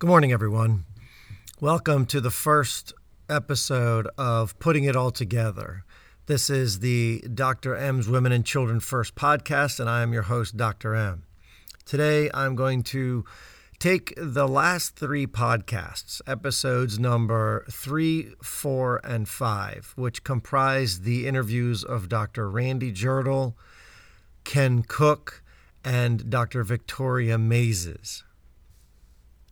Good morning, everyone. Welcome to the first episode of Putting It All Together. This is the Dr. M's Women and Children First podcast, and I am your host, Dr. M. Today, I'm going to take the last three podcasts, episodes number three, four, and five, which comprise the interviews of Dr. Randy Jirtle, Ken Cook, and Dr. Victoria Maizes.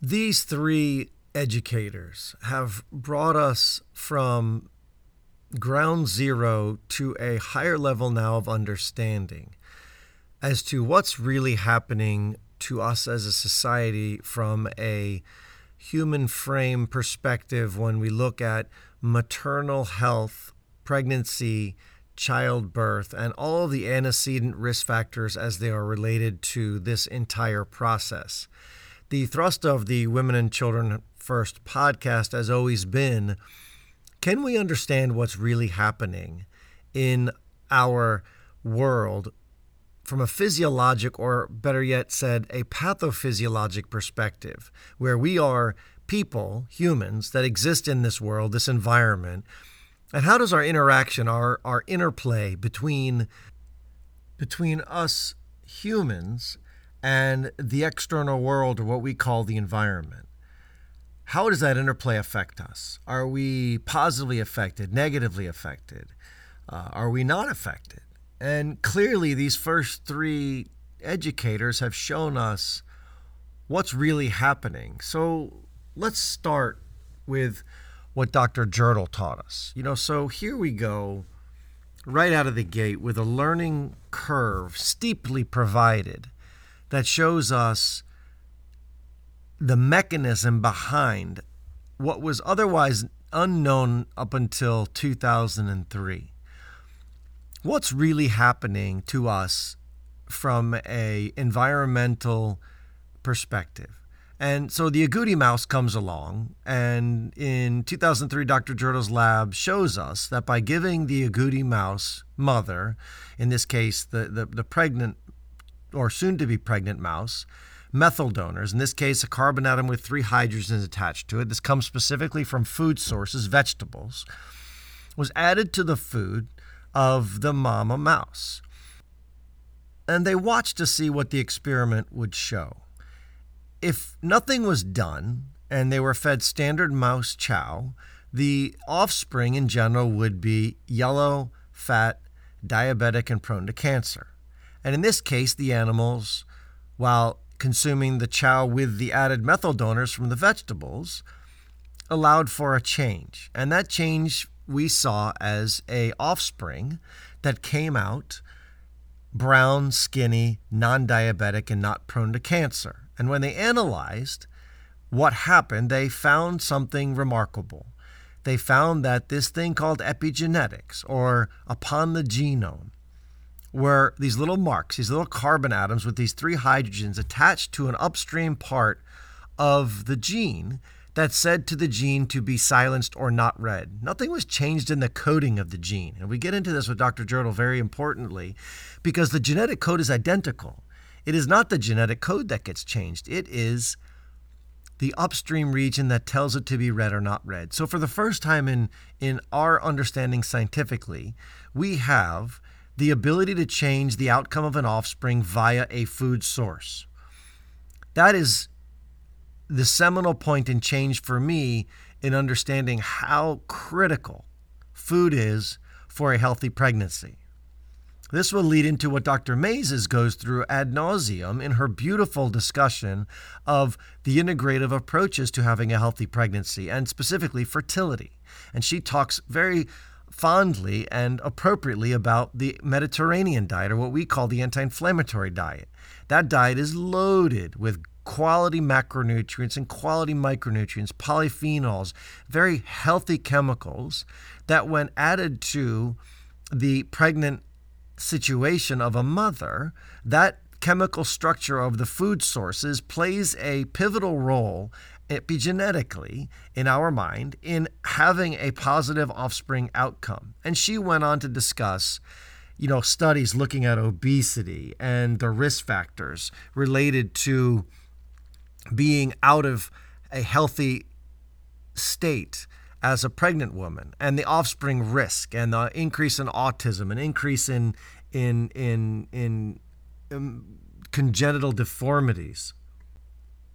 These three educators have brought us from ground zero to a higher level now of understanding as to what's really happening to us as a society from a human frame perspective when we look at maternal health, pregnancy, childbirth, and all of the antecedent risk factors as they are related to this entire process. The thrust of the Women and Children First podcast has always been can we understand what's really happening in our world from a physiologic, or better yet said, a pathophysiologic perspective, where we are people, humans, that exist in this world, this environment, and how does our interaction, our, our interplay between, between us humans and the external world or what we call the environment. How does that interplay affect us? Are we positively affected, negatively affected? Uh, are we not affected? And clearly, these first three educators have shown us what's really happening. So let's start with what Dr. Jirtle taught us. You know, so here we go right out of the gate with a learning curve steeply provided that shows us the mechanism behind what was otherwise unknown up until 2003. What's really happening to us from a environmental perspective? And so the agouti mouse comes along, and in 2003, Dr. Jirtle's lab shows us that by giving the agouti mouse mother, in this case, the, the, the pregnant or soon to be pregnant mouse, methyl donors, in this case, a carbon atom with three hydrogens attached to it. This comes specifically from food sources, vegetables, was added to the food of the mama mouse. And they watched to see what the experiment would show. If nothing was done and they were fed standard mouse chow, the offspring in general would be yellow, fat, diabetic, and prone to cancer. And in this case, the animals, while consuming the chow with the added methyl donors from the vegetables, allowed for a change. And that change we saw as a offspring that came out brown, skinny, non-diabetic and not prone to cancer. And when they analyzed what happened, they found something remarkable. They found that this thing called epigenetics or upon the genome were these little marks, these little carbon atoms with these three hydrogens attached to an upstream part of the gene that said to the gene to be silenced or not read. Nothing was changed in the coding of the gene. And we get into this with Dr. Jirtle very importantly because the genetic code is identical. It is not the genetic code that gets changed, it is the upstream region that tells it to be read or not read. So, for the first time in, in our understanding scientifically, we have the ability to change the outcome of an offspring via a food source. That is the seminal point in change for me in understanding how critical food is for a healthy pregnancy. This will lead into what Dr. Maizes goes through ad nauseum in her beautiful discussion of the integrative approaches to having a healthy pregnancy and specifically fertility. And she talks very fondly and appropriately about the Mediterranean diet, or what we call the anti inflammatory diet. That diet is loaded with quality macronutrients and quality micronutrients, polyphenols, very healthy chemicals that, when added to the pregnant situation of a mother, that chemical structure of the food sources plays a pivotal role epigenetically in our mind in having a positive offspring outcome. And she went on to discuss, you know, studies looking at obesity and the risk factors related to being out of a healthy state as a pregnant woman and the offspring risk and the increase in autism and increase in in in in, in um, congenital deformities.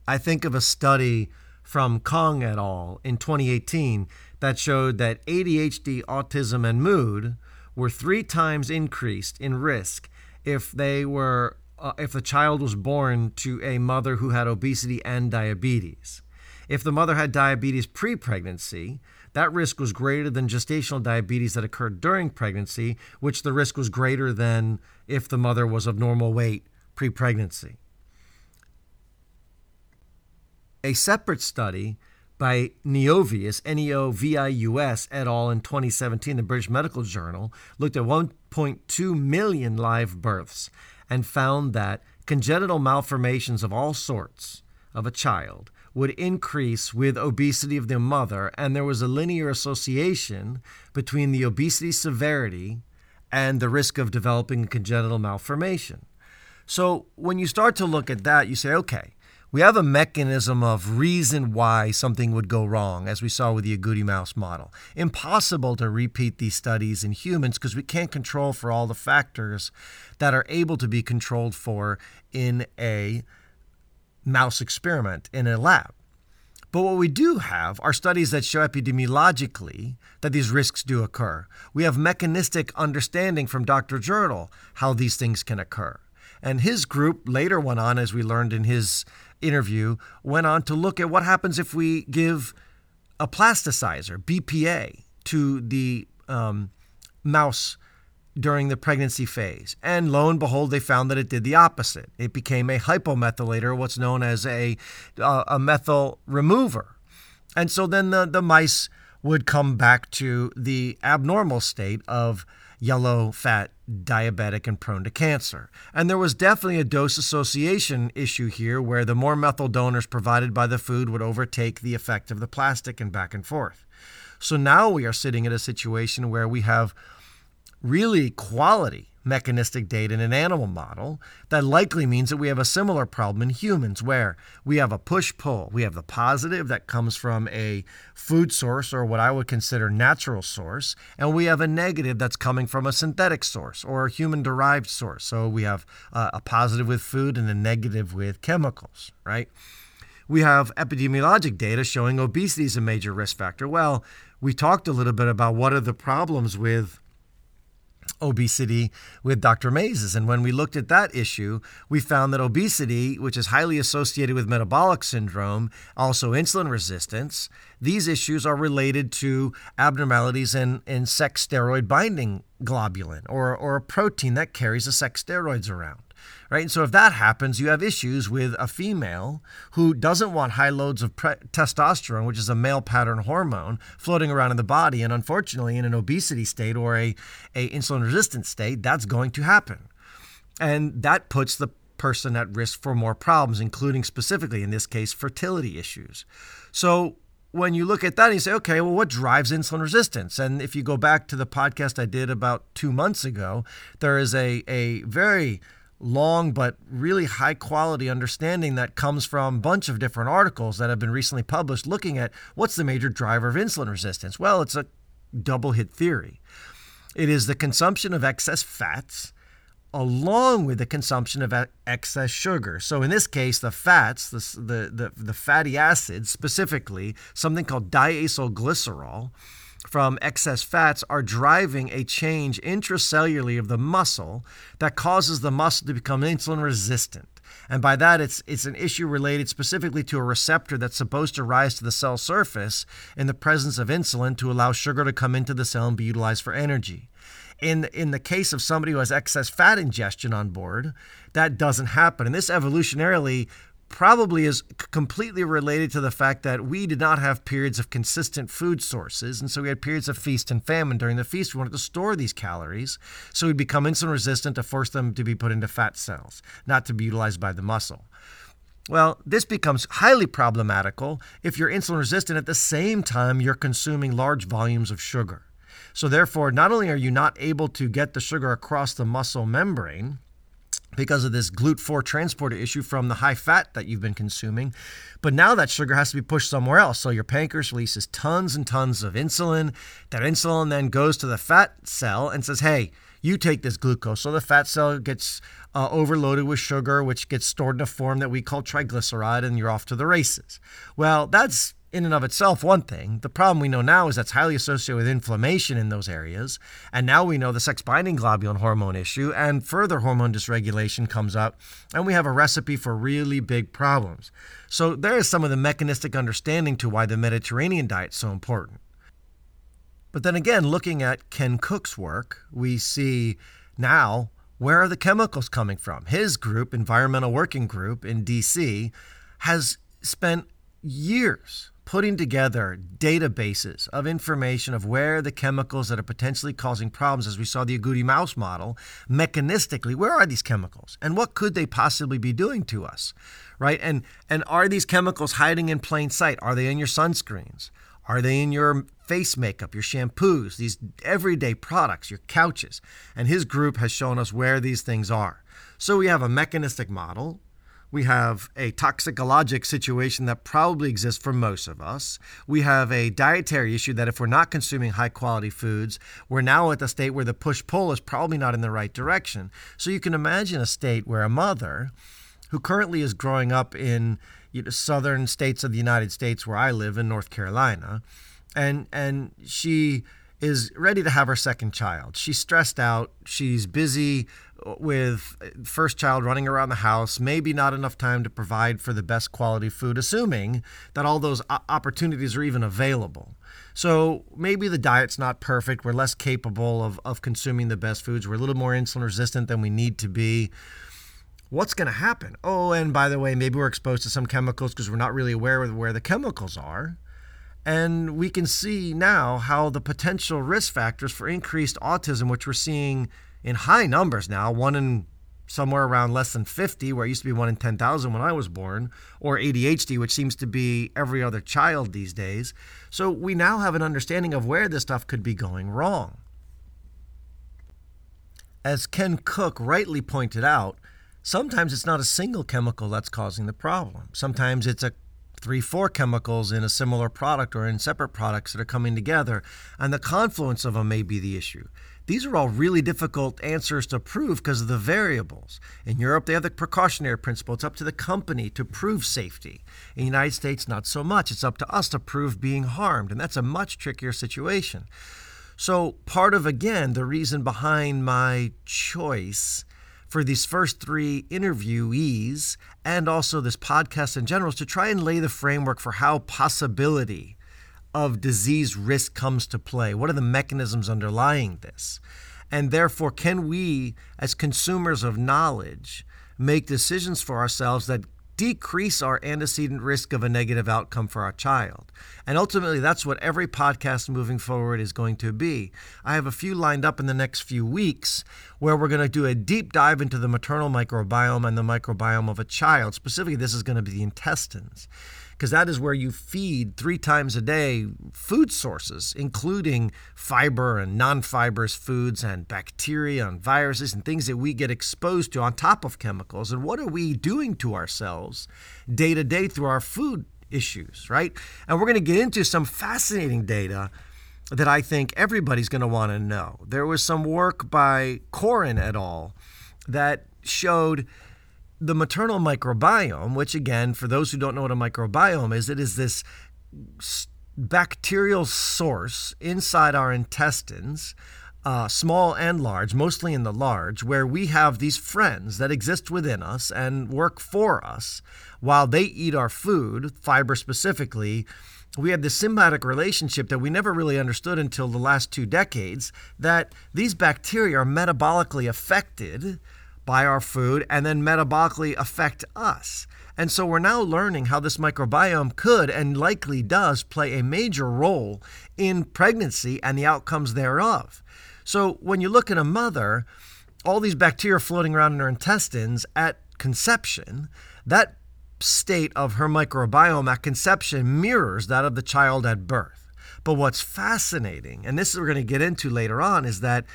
I think of a study from Kong et al. in 2018 that showed that ADHD, autism, and mood were three times increased in risk if they were uh, if the child was born to a mother who had obesity and diabetes. If the mother had diabetes pre-pregnancy, that risk was greater than gestational diabetes that occurred during pregnancy, which the risk was greater than if the mother was of normal weight pre-pregnancy. A separate study by Neovius, N E O V I U S, et al. in 2017, the British Medical Journal, looked at 1.2 million live births and found that congenital malformations of all sorts of a child would increase with obesity of the mother, and there was a linear association between the obesity severity and the risk of developing congenital malformation. So when you start to look at that, you say, okay, we have a mechanism of reason why something would go wrong, as we saw with the agouti mouse model. Impossible to repeat these studies in humans because we can't control for all the factors that are able to be controlled for in a mouse experiment in a lab. But what we do have are studies that show epidemiologically that these risks do occur. We have mechanistic understanding from Dr. Jirtle how these things can occur. And his group later went on, as we learned in his interview went on to look at what happens if we give a plasticizer, BPA, to the um, mouse during the pregnancy phase. And lo and behold, they found that it did the opposite. It became a hypomethylator, what's known as a, uh, a methyl remover. And so then the, the mice would come back to the abnormal state of yellow, fat, diabetic, and prone to cancer. And there was definitely a dose association issue here where the more methyl donors provided by the food would overtake the effect of the plastic and back and forth. So now we are sitting at a situation where we have really quality mechanistic data in an animal model, that likely means that we have a similar problem in humans where we have a push pull. We have the positive that comes from a food source or what I would consider natural source, and we have a negative that's coming from a synthetic source or a human derived source. So we have uh, a positive with food and a negative with chemicals, right? We have epidemiologic data showing obesity is a major risk factor. Well, we talked a little bit about what are the problems with obesity with Dr. Maizes. And when we looked at that issue, we found that obesity, which is highly associated with metabolic syndrome, also insulin resistance, these issues are related to abnormalities in, in sex steroid binding globulin or, or a protein that carries the sex steroids around right? And so if that happens, you have issues with a female who doesn't want high loads of pre- testosterone, which is a male pattern hormone, floating around in the body. And unfortunately, in an obesity state or a, a insulin resistant state, that's going to happen. And that puts the person at risk for more problems, including specifically in this case, fertility issues. So when you look at that you say, okay, well, what drives insulin resistance? And if you go back to the podcast I did about two months ago, there is a, a very long but really high quality understanding that comes from a bunch of different articles that have been recently published looking at what's the major driver of insulin resistance. Well, it's a double hit theory. It is the consumption of excess fats along with the consumption of excess sugar. So in this case, the fats, the, the, the, the fatty acids, specifically something called diacylglycerol, from excess fats are driving a change intracellularly of the muscle that causes the muscle to become insulin resistant. And by that, it's, it's an issue related specifically to a receptor that's supposed to rise to the cell surface in the presence of insulin to allow sugar to come into the cell and be utilized for energy. In, in the case of somebody who has excess fat ingestion on board, that doesn't happen. And this evolutionarily probably is completely related to the fact that we did not have periods of consistent food sources. And so we had periods of feast and famine. During the feast, we wanted to store these calories. So we'd become insulin resistant to force them to be put into fat cells, not to be utilized by the muscle. Well, this becomes highly problematical if you're insulin resistant at the same time you're consuming large volumes of sugar. So, therefore, not only are you not able to get the sugar across the muscle membrane, because of this GLUT4 transporter issue from the high fat that you've been consuming. But now that sugar has to be pushed somewhere else. So your pancreas releases tons and tons of insulin. That insulin then goes to the fat cell and says, hey, you take this glucose. So the fat cell gets uh, overloaded with sugar, which gets stored in a form that we call triglyceride, and you're off to the races. Well, that's in and of itself one thing. The problem we know now is that's highly associated with inflammation in those areas. And now we know the sex binding globulin hormone issue and further hormone dysregulation comes up. And we have a recipe for really big problems. So there is some of the mechanistic understanding to why the Mediterranean diet is so important. But then again, looking at Ken Cook's work, we see now where are the chemicals coming from? His group, Environmental Working Group in DC, has spent years putting together databases of information of where the chemicals that are potentially causing problems, as we saw the agouti mouse model, mechanistically, where are these chemicals and what could they possibly be doing to us, right? And and are these chemicals hiding in plain sight? Are they in your sunscreens? Are they in your face makeup, your shampoos, these everyday products, your couches? And his group has shown us where these things are. So we have a mechanistic model we have a toxicologic situation that probably exists for most of us. We have a dietary issue that if we're not consuming high quality foods, we're now at the state where the push pull is probably not in the right direction. So you can imagine a state where a mother who currently is growing up in you know, southern states of the United States where I live in North Carolina and and she is ready to have her second child. She's stressed out, she's busy with uh, first child running around the house, maybe not enough time to provide for the best quality food, assuming that all those opportunities are even available. So maybe the diet's not perfect. We're less capable of, of consuming the best foods. We're a little more insulin resistant than we need to be. What's going to happen? Oh, and by the way, maybe we're exposed to some chemicals because we're not really aware of where the chemicals are. And we can see now how the potential risk factors for increased autism, which we're seeing in high numbers now, one in somewhere around less than 50, where it used to be one in 10,000 when I was born, or ADHD, which seems to be every other child these days. So we now have an understanding of where this stuff could be going wrong. As Ken Cook rightly pointed out, sometimes it's not a single chemical that's causing the problem. Sometimes it's a three, four chemicals in a similar product or in separate products that are coming together, and the confluence of them may be the issue. These are all really difficult answers to prove because of the variables. In Europe, they have the precautionary principle. It's up to the company to prove safety. In the United States, not so much. It's up to us to prove being harmed, and that's a much trickier situation. So, part of, again, the reason behind my choice for these first three interviewees and also this podcast in general is to try and lay the framework for how possibility of disease risk comes to play? What are the mechanisms underlying this? And therefore, can we, as consumers of knowledge, make decisions for ourselves that decrease our antecedent risk of a negative outcome for our child. And ultimately, that's what every podcast moving forward is going to be. I have a few lined up in the next few weeks where we're going to do a deep dive into the maternal microbiome and the microbiome of a child. Specifically, this is going to be the intestines because that is where you feed three times a day food sources, including fiber and non fibrous foods and bacteria and viruses and things that we get exposed to on top of chemicals. And what are we doing to ourselves day to day through our food issues, right? And we're going to get into some fascinating data that I think everybody's going to want to know. There was some work by Koren et al. that showed the maternal microbiome, which again, for those who don't know what a microbiome is, it is this bacterial source inside our intestines, uh, small and large, mostly in the large, where we have these friends that exist within us and work for us while they eat our food, fiber specifically. We have this symbiotic relationship that we never really understood until the last two decades that these bacteria are metabolically affected by our food and then metabolically affect us. And so we're now learning how this microbiome could and likely does play a major role in pregnancy and the outcomes thereof. So when you look at a mother, all these bacteria floating around in her intestines at conception, that state of her microbiome at conception mirrors that of the child at birth. But what's fascinating, and this is we're going to get into later on, is that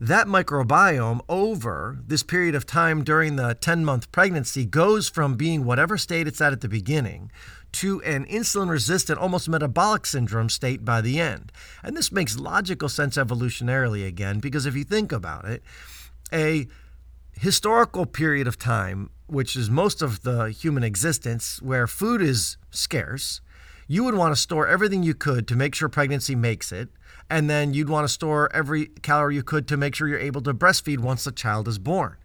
that microbiome over this period of time during the 10 month pregnancy goes from being whatever state it's at at the beginning to an insulin resistant, almost metabolic syndrome state by the end. And this makes logical sense evolutionarily again, because if you think about it, a historical period of time, which is most of the human existence, where food is scarce, you would want to store everything you could to make sure pregnancy makes it. And then you'd want to store every calorie you could to make sure you're able to breastfeed once the child is born.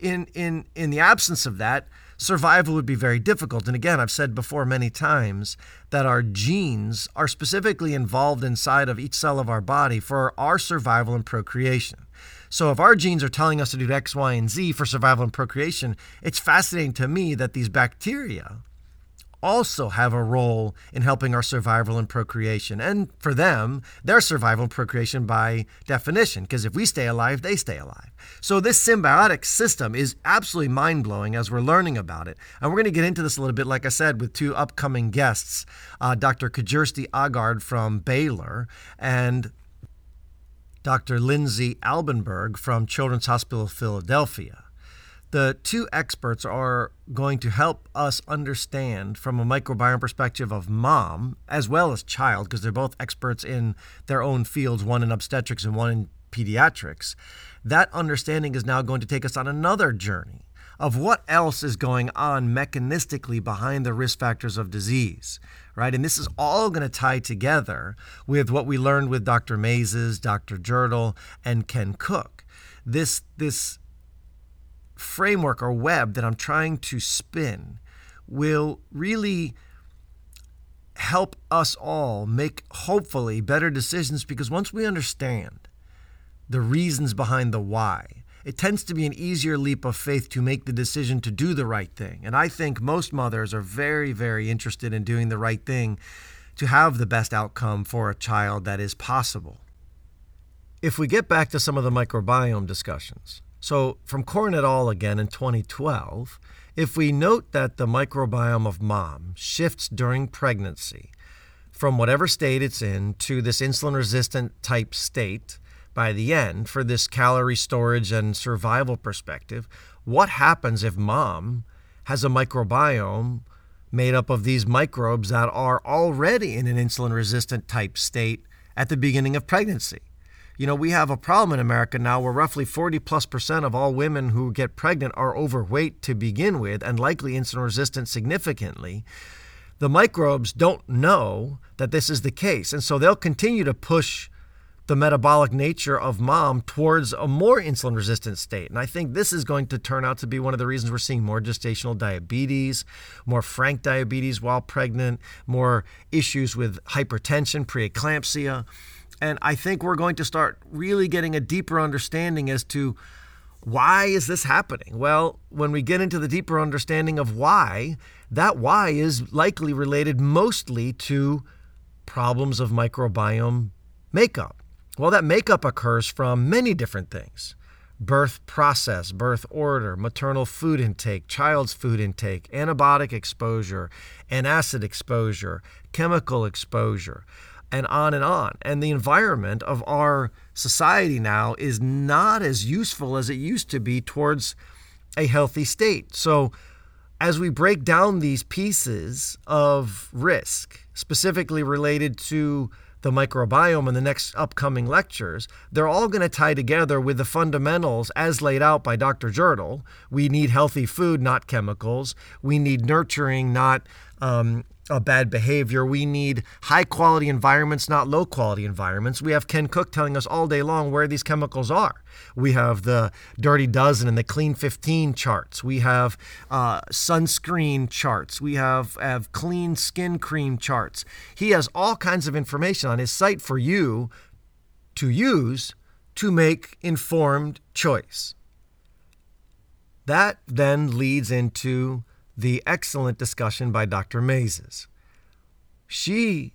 In, in, in the absence of that, survival would be very difficult. And again, I've said before many times that our genes are specifically involved inside of each cell of our body for our survival and procreation. So if our genes are telling us to do X, Y, and Z for survival and procreation, it's fascinating to me that these bacteria also have a role in helping our survival and procreation. And for them, their survival and procreation by definition, because if we stay alive, they stay alive. So this symbiotic system is absolutely mind blowing as we're learning about it. And we're going to get into this a little bit, like I said, with two upcoming guests uh, Dr. Kjersti Aagaard from Baylor and Dr. Lindsay Albenberg from Children's Hospital of Philadelphia. The two experts are going to help us understand from a microbiome perspective of mom as well as child, because they're both experts in their own fields, one in obstetrics and one in pediatrics. That understanding is now going to take us on another journey of what else is going on mechanistically behind the risk factors of disease, right? And this is all going to tie together with what we learned with Dr. Maizes, Dr. Jirtle, and Ken Cook. This this framework or web that I'm trying to spin will really help us all make hopefully better decisions because once we understand the reasons behind the why, it tends to be an easier leap of faith to make the decision to do the right thing. And I think most mothers are very, very interested in doing the right thing to have the best outcome for a child that is possible. If we get back to some of the microbiome discussions, so, from Koren et al. again in 2012, if we note that the microbiome of mom shifts during pregnancy from whatever state it's in to this insulin resistant type state by the end for this calorie storage and survival perspective, what happens if mom has a microbiome made up of these microbes that are already in an insulin resistant type state at the beginning of pregnancy? You know, we have a problem in America now where roughly 40 plus percent of all women who get pregnant are overweight to begin with and likely insulin resistant significantly. The microbes don't know that this is the case. And so they'll continue to push the metabolic nature of mom towards a more insulin resistant state. And I think this is going to turn out to be one of the reasons we're seeing more gestational diabetes, more frank diabetes while pregnant, more issues with hypertension, preeclampsia. And I think we're going to start really getting a deeper understanding as to why is this happening? Well, when we get into the deeper understanding of why, that why is likely related mostly to problems of microbiome makeup. Well, that makeup occurs from many different things birth process, birth order, maternal food intake, child's food intake, antibiotic exposure, antacid exposure, chemical exposure and on and on. And the environment of our society now is not as useful as it used to be towards a healthy state. So, as we break down these pieces of risk, specifically related to the microbiome in the next upcoming lectures, they're all going to tie together with the fundamentals as laid out by Dr. Jirtle. We need healthy food, not chemicals. We need nurturing, not um, a bad behavior. We need high quality environments, not low quality environments. We have Ken Cook telling us all day long where these chemicals are. We have the Dirty Dozen and the Clean 15 charts. We have uh, sunscreen charts. We have, have clean skin cream charts. He has all kinds of information on his site for you to use to make informed choice. That then leads into the excellent discussion by Dr. Maizes. She,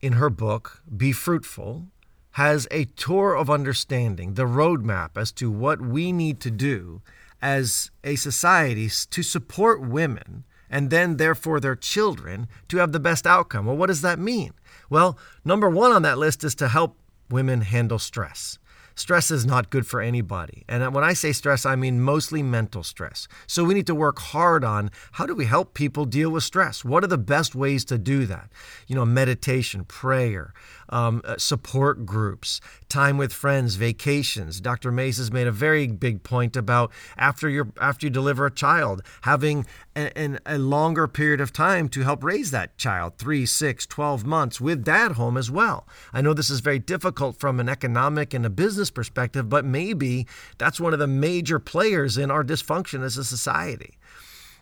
in her book, Be Fruitful, has a tour of understanding, the roadmap as to what we need to do as a society to support women and then, therefore, their children to have the best outcome. Well, what does that mean? Well, number one on that list is to help women handle stress. Stress is not good for anybody. And when I say stress, I mean mostly mental stress. So we need to work hard on how do we help people deal with stress? What are the best ways to do that? You know, meditation, prayer, um, uh, support groups, time with friends, vacations. Dr. Mays has made a very big point about after you after you deliver a child, having a, a longer period of time to help raise that child, three, six, 12 months with dad home as well. I know this is very difficult from an economic and a business perspective, but maybe that's one of the major players in our dysfunction as a society.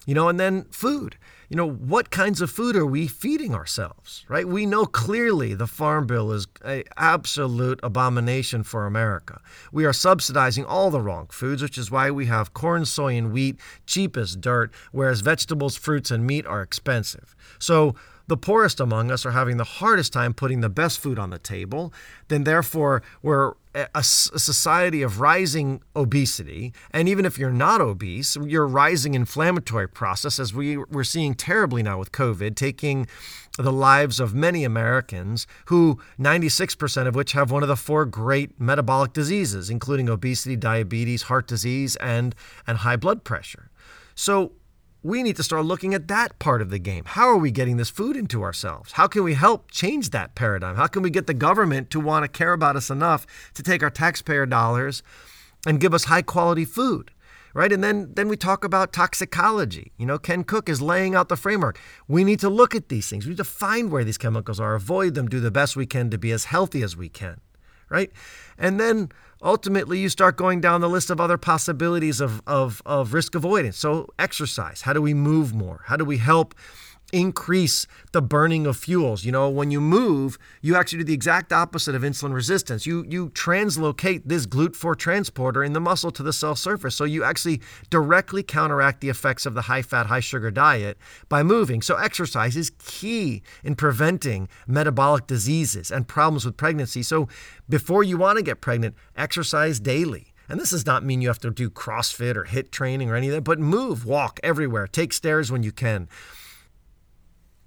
You know, and then food you know, what kinds of food are we feeding ourselves, right? We know clearly the Farm Bill is an absolute abomination for America. We are subsidizing all the wrong foods, which is why we have corn, soy, and wheat cheap as dirt, whereas vegetables, fruits, and meat are expensive. So, the poorest among us are having the hardest time putting the best food on the table, then therefore we're a, a, society of rising obesity. And even if you're not obese, you're rising inflammatory process, as we, we're seeing terribly now with COVID, taking the lives of many Americans who 96% of which have one of the four great metabolic diseases, including obesity, diabetes, heart disease, and, and high blood pressure. So we need to start looking at that part of the game. How are we getting this food into ourselves? How can we help change that paradigm? How can we get the government to want to care about us enough to take our taxpayer dollars and give us high quality food? Right? And then then we talk about toxicology. You know, Ken Cook is laying out the framework. We need to look at these things. We need to find where these chemicals are, avoid them, do the best we can to be as healthy as we can. Right? And then ultimately you start going down the list of other possibilities of, of, of risk avoidance. So, exercise. How do we move more? How do we help increase the burning of fuels. You know, when you move, you actually do the exact opposite of insulin resistance. You you translocate this GLUT4 transporter in the muscle to the cell surface. So you actually directly counteract the effects of the high fat, high sugar diet by moving. So exercise is key in preventing metabolic diseases and problems with pregnancy. So before you want to get pregnant, exercise daily. And this does not mean you have to do CrossFit or HIIT training or anything, but move, walk everywhere, take stairs when you can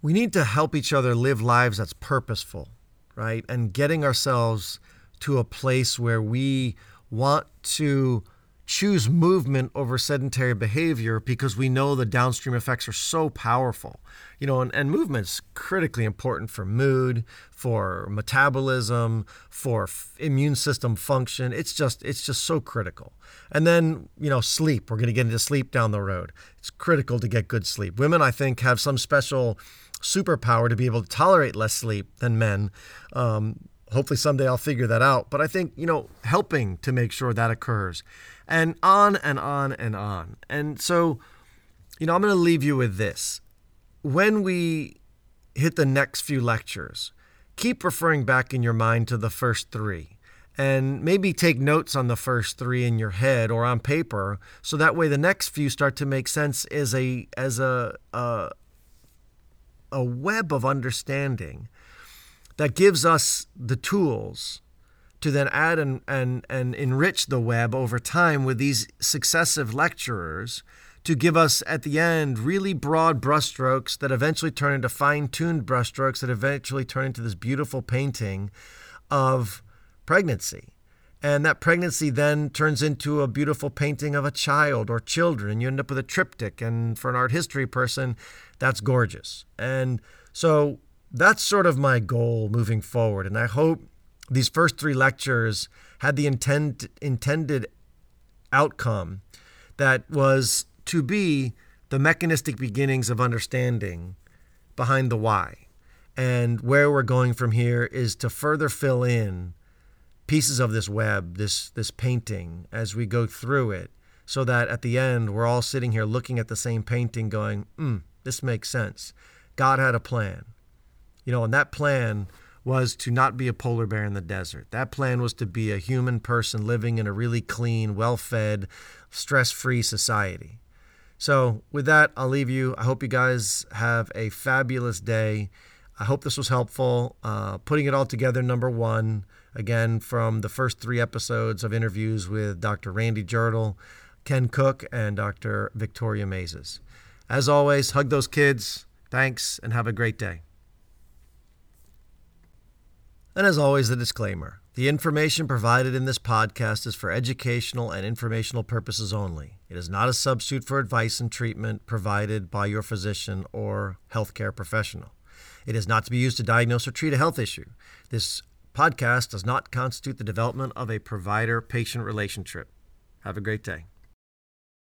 we need to help each other live lives that's purposeful, right? And getting ourselves to a place where we want to choose movement over sedentary behavior because we know the downstream effects are so powerful. You know, and, and movement's critically important for mood, for metabolism, for f- immune system function. It's just it's just so critical. And then, you know, sleep. We're going to get into sleep down the road. It's critical to get good sleep. Women, I think, have some special superpower to be able to tolerate less sleep than men. Um, hopefully someday I'll figure that out. But I think, you know, helping to make sure that occurs and on and on and on. And so, you know, I'm going to leave you with this. When we hit the next few lectures, keep referring back in your mind to the first three and maybe take notes on the first three in your head or on paper so that way the next few start to make sense as a as a, a a web of understanding that gives us the tools to then add and, and, and enrich the web over time with these successive lecturers to give us at the end really broad brushstrokes that eventually turn into fine-tuned brushstrokes that eventually turn into this beautiful painting of pregnancy and that pregnancy then turns into a beautiful painting of a child or children. You end up with a triptych and for an art history person that's gorgeous. And so that's sort of my goal moving forward. And i hope these first three lectures had the intent, intended outcome that was to be the mechanistic beginnings of understanding behind the why. And where we're going from here is to further fill in pieces of this web, this this painting as we go through it, so that at the end we're all sitting here looking at the same painting, going, "Hmm, this makes sense." God had a plan, you know, and that plan was to not be a polar bear in the desert. That plan was to be a human person living in a really clean, well-fed, stress-free society. So, with that, I'll leave you. I hope you guys have a fabulous day. I hope this was helpful. Uh, putting it all together, number one again from the first three episodes of interviews with Dr. Randy Jirtle, Ken Cook, and Dr. Victoria Maizes. As always, hug those kids. Thanks and have a great day. And as always, the disclaimer the information provided in this podcast is for educational and informational purposes only. It is not a substitute for advice and treatment provided by your physician or healthcare professional. It is not to be used to diagnose or treat a health issue. This podcast does not constitute the development of a provider patient relationship. Have a great day.